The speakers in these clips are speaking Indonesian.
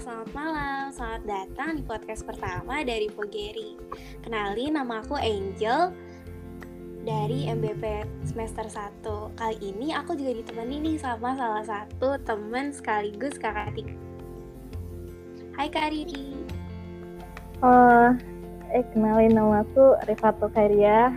selamat malam. Selamat datang di podcast pertama dari Pogeri. Kenalin nama aku Angel dari MBP semester 1. Kali ini aku juga ditemani nih sama salah satu teman sekaligus kakak Tika. Hai Kak Riri. Oh, eh kenalin nama aku Rifato Kairia.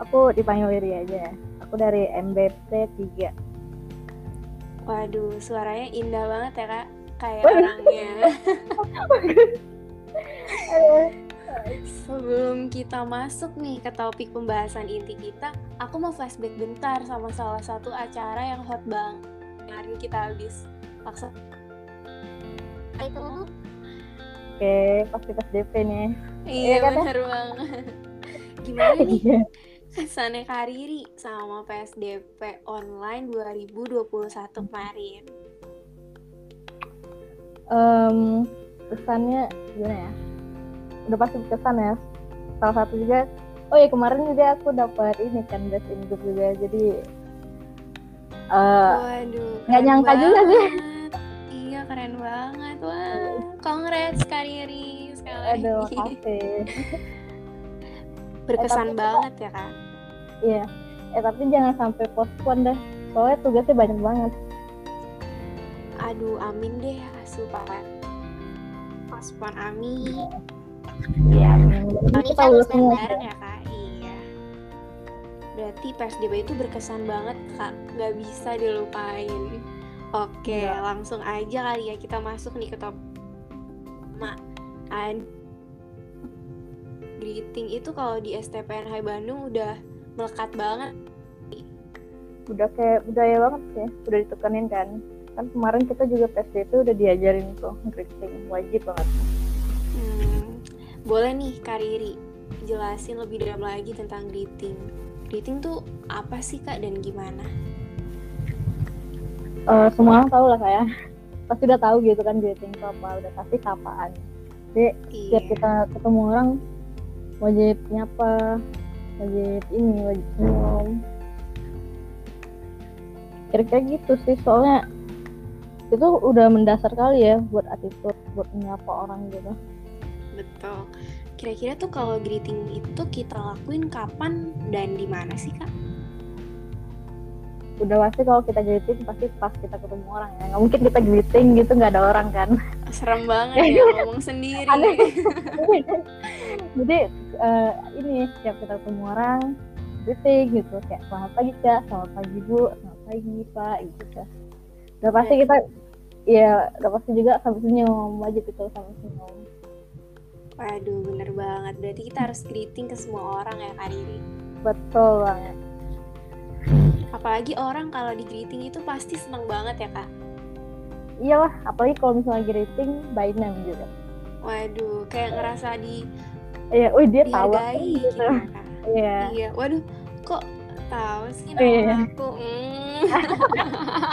Aku dipanggil Riri aja. Aku dari MBP 3. Waduh, suaranya indah banget ya kak kayak Oh, iya. orangnya. Sebelum kita masuk nih ke topik pembahasan inti kita, aku mau flashback bentar sama salah satu acara yang hot bang. Hari ini kita habis paksa. Itu Oke, pasti pas DP nih. iya Iya kan? bener banget. Gimana nih Iya. kesannya Kariri sama PSDP online 2021 kemarin? Em, kesannya gimana ya? Udah pasti berkesan ya. Salah satu juga, oh ya kemarin juga aku dapat ini kan best in group juga. Jadi eh Waduh, nggak nyangka juga sih. banget. Iya, keren banget. Wah, congrats Kariri sekali aduh makasih. Berkesan Eh, tapi- banget ya, Kak. Iya. Eh tapi jangan sampai postpone dah. Soalnya tugasnya banyak banget. Aduh, amin deh supaya paspon amin. Iya. Soalnya Kita lulus semua. bareng ya, Kak. Iya. Berarti PSDB itu berkesan banget, Kak. Nggak bisa dilupain. Oke, Iya. langsung aja kali ya kita masuk nih ke top Ma, an- greeting itu kalau di STPN Hai Bandung udah melekat banget. udah kayak budaya banget sih udah ditekenin kan kan kemarin kita juga PSDP udah diajarin tuh greeting wajib banget Hmm, boleh nih Kak Riri jelasin lebih dalam lagi tentang greeting. Greeting tuh apa sih Kak dan gimana? Eh, semua orang tahu lah saya pasti udah tahu gitu kan greeting itu apa udah pasti sapaan jadi Iya. setiap kita ketemu orang wajib nyapa wajib ini wajib senyum kira-kira gitu sih soalnya itu udah mendasar kali ya buat attitude buat menyapa orang gitu. Betul. Kira-kira tuh kalau greeting itu kita lakuin kapan dan di mana sih Kak? udah pasti kalau kita greeting pasti pas kita ketemu orang ya. Nggak mungkin kita greeting gitu nggak ada orang kan. Serem banget ya ngomong sendiri. Jadi eh, ini setiap kita ketemu orang greeting gitu. Kayak selamat pagi kak. Selamat pagi bu. Selamat pagi pak. Gitu kan udah pasti kita ya udah pasti juga sampai senyum wajib itu sampai senyum Waduh, bener banget. Berarti kita harus greeting ke semua orang ya Kak Riri. betul banget Apalagi orang kalau di greeting itu pasti seneng banget ya Kak. iyalah apalagi kalau misalnya greeting by name gitu Waduh, kayak ngerasa di iya wih dia tahu gitu gitu ya iya Iya, waduh, kok tahu sih Oh, iya. nama aku? Hmm.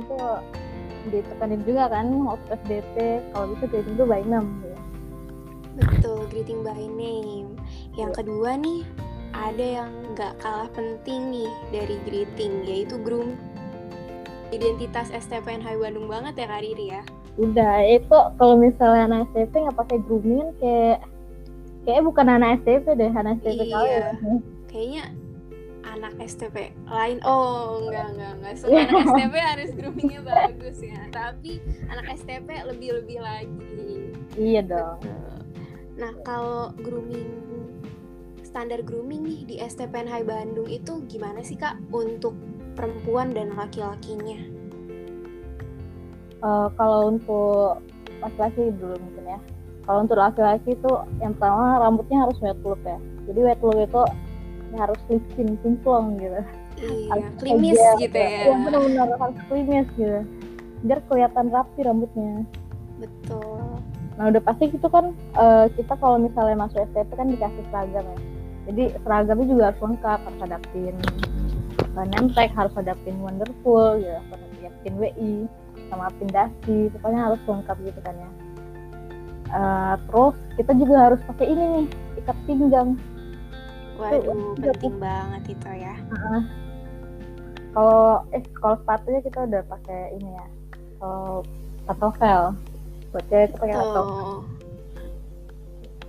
itu ditekanin juga kan waktu PSDP kalau bisa greeting itu by name gitu. Betul, greeting by name. Yang kedua nih, ada yang nggak kalah penting nih dari greeting, yaitu groom. Identitas STPN Hai Bandung banget ya Kak Riri ya. udah itu kalau misalnya anak STP nggak pakai grooming kayak kayak bukan anak STP deh anak STP kali Iya. ya. Kayaknya anak STP lain, oh enggak enggak enggak semua anak STP harus groomingnya bagus ya. Tapi anak STP lebih-lebih lagi. iya dong Betul. Nah, kalau grooming standar grooming nih di STPN Hai Bandung itu gimana sih Kak untuk perempuan dan laki-lakinya? Eh, kalau untuk laki-laki dulu mungkin ya kalau untuk laki-laki itu yang pertama rambutnya harus wet look ya jadi wet look itu harus licin kinclong gitu Iya, Harus klimis aja, gitu ya. Iya benar-benar harus klimis gitu biar kelihatan rapi rambutnya Betul. Nah udah pasti gitu kan eh, kita kalau misalnya masuk STP kan dikasih seragam ya. Jadi seragamnya juga harus lengkap, harus hadapin uh, Nemtek, harus hadapin Wonderful, ya, harus hadapin WI, sama pindasi, pokoknya harus lengkap gitu kan ya. Eh, terus kita juga harus pakai ini nih, ikat pinggang. Waduh, Tuh, penting banget itu ya. kalau eh kalau sepatunya kita udah pakai ini ya kalau patovel buat cewek itu pakai patovel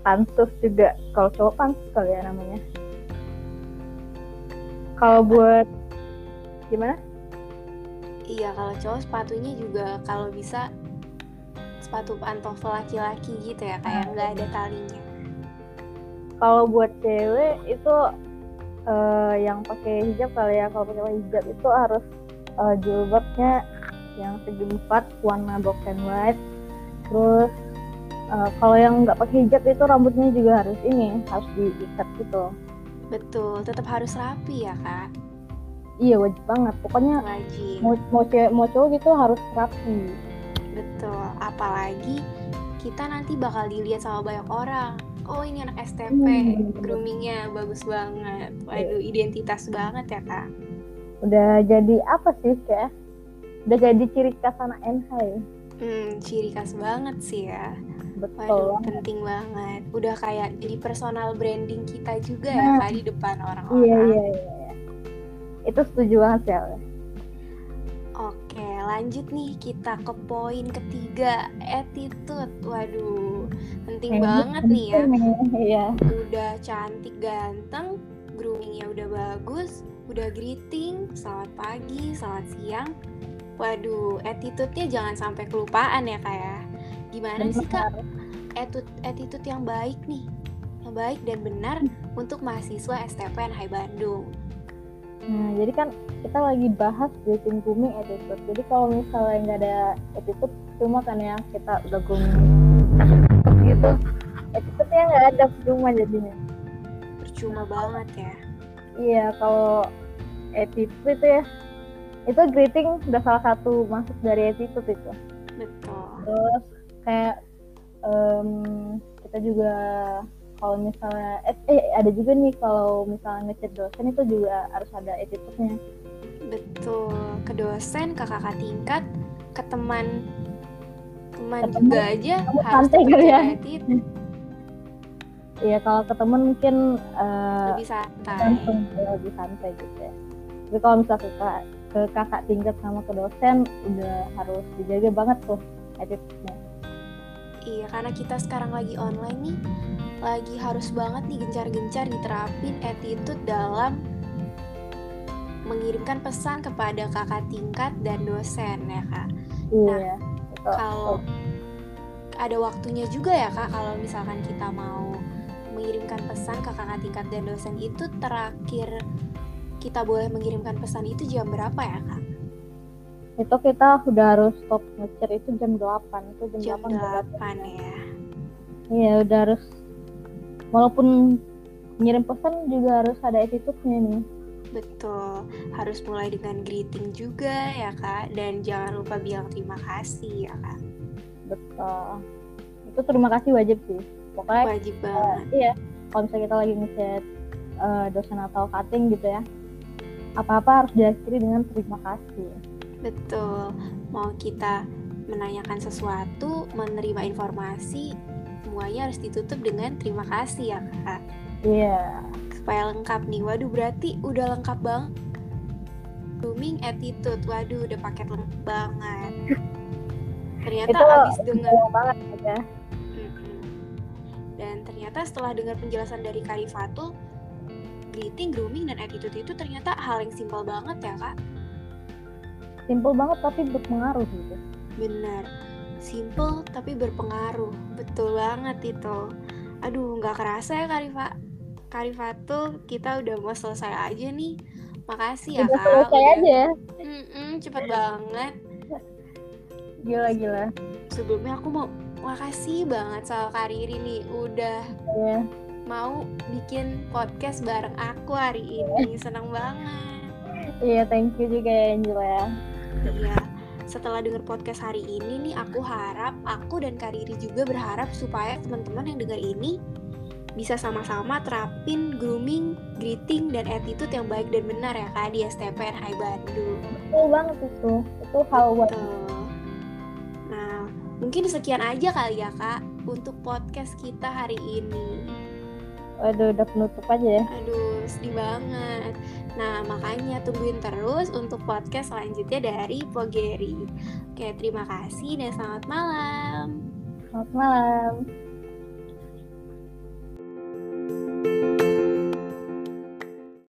pantus juga. Kalau cowok pantus kali ya namanya. Kalau buat gimana? Iya, kalau cowok sepatunya juga kalau bisa sepatu pantofel laki-laki gitu ya, kayak nggak ada talinya. Kalau buat cewek itu eh, yang pakai hijab kali ya. Kalau pakai hijab itu harus eh, jilbabnya yang segi empat warna black and white. Terus eh, kalau yang nggak pakai hijab itu rambutnya juga harus ini harus diikat gitu. Betul, tetap harus rapi ya kak, iya wajib banget. Pokoknya wajib. mau mau cewek mau cowok gitu harus rapi. Betul, apalagi kita nanti bakal dilihat sama banyak orang. Oh ini anak STP, Hmm. groomingnya bagus banget. Waduh, identitas banget ya kak. udah jadi apa sih kayak udah jadi ciri khas anak NH ya Hmm, ciri khas banget sih ya. betul Waduh, penting banget. Udah kayak jadi personal branding kita juga ya Nah. kak di depan orang-orang. iya iya iya iya. itu setuju banget Ale. Oke, lanjut nih kita ke poin ketiga, attitude. Waduh, penting banget nih ya. Iya. Udah cantik ganteng, groomingnya udah bagus, udah greeting, selamat pagi, selamat siang. Waduh, attitude-nya jangan sampai kelupaan ya kak ya. Gimana sih kak attitude, attitude yang baik nih? Yang baik dan benar untuk mahasiswa STPN Hai Bandung. Nah, jadi kan kita lagi bahas dating grooming attitude. Jadi kalau misalnya nggak ada attitude, cuma kan ya kita udah grooming gitu. Attitude-nya nggak ada cuma jadinya. Percuma banget ya. Iya, kalau attitude itu ya, itu greeting udah salah satu masuk dari attitude itu. Betul. Terus kayak em, kita juga kalau misalnya eh, eh, ada juga nih kalau misalnya ngechat dosen itu juga harus ada attitude-nya. Betul, ke dosen, ke kakak tingkat, ke teman teman Ke juga aja harus santai kali ya. Iya kalau ke temen mungkin eh, lebih santai. langsung ya, lebih santai gitu ya. Tapi kalau misalnya ke, ke kakak tingkat sama ke dosen udah harus dijaga banget tuh attitude-nya. Iya, karena kita sekarang lagi online nih, lagi harus banget nih gencar-gencar diterapin attitude dalam mengirimkan pesan kepada kakak tingkat dan dosen ya kak. Iya. betul. Kalau ada waktunya juga ya kak, kalau misalkan kita mau mengirimkan pesan ke kakak tingkat dan dosen itu terakhir kita boleh mengirimkan pesan itu jam berapa ya kak? itu kita udah harus stop ngechat itu jam 8 itu jam, Jam 8 udah 8 ya. Iya udah harus walaupun ngirim pesan juga harus ada attitude-nya nih. Betul, harus mulai dengan greeting juga ya kak, dan jangan lupa bilang terima kasih ya kak. Betul. Itu terima kasih wajib sih. Pokoknya Wajib banget. iya kalau misalnya kita lagi ngechat eh, dosen atau cutting gitu ya. Apa-apa harus diakhiri dengan terima kasih. Betul, mau kita menanyakan sesuatu, menerima informasi, semuanya harus ditutup dengan terima kasih ya kak. Iya. Supaya lengkap nih, waduh berarti udah lengkap bang. Grooming attitude, waduh udah paket lengkap banget. Ternyata Itu abis dengar banget ya. Dan ternyata setelah dengar penjelasan dari Karifatul, greeting, grooming, dan attitude itu ternyata hal yang simpel banget ya kak. Simple banget tapi berpengaruh gitu. Bener, simple tapi berpengaruh. Betul banget itu. Aduh, nggak kerasa ya Karifa. Karifatul, kita udah mau selesai aja nih. Makasih ya Udah kak. selesai Udah- aja ya. Mm-mm, cepet banget. Gila-gila. Sebelumnya aku mau makasih banget sama Kak Riri nih udah Iya. mau bikin podcast bareng aku hari ini. Seneng banget. Iya, thank you juga ya Angela ya. Iya. Setelah denger podcast hari ini nih, aku harap aku dan Kak Riri juga berharap supaya teman-teman yang denger ini bisa sama-sama terapin grooming, greeting, dan attitude yang baik dan benar ya kak di STPN Hai Bandung. Betul banget itu. Itu hal. Betul. Nah, mungkin sekian aja kali ya kak untuk podcast kita hari ini. Waduh, udah penutup aja ya. Aduh, sedih banget. Nah, makanya tungguin terus untuk podcast selanjutnya dari Pogeri. Oke, terima kasih dan selamat malam. Selamat malam.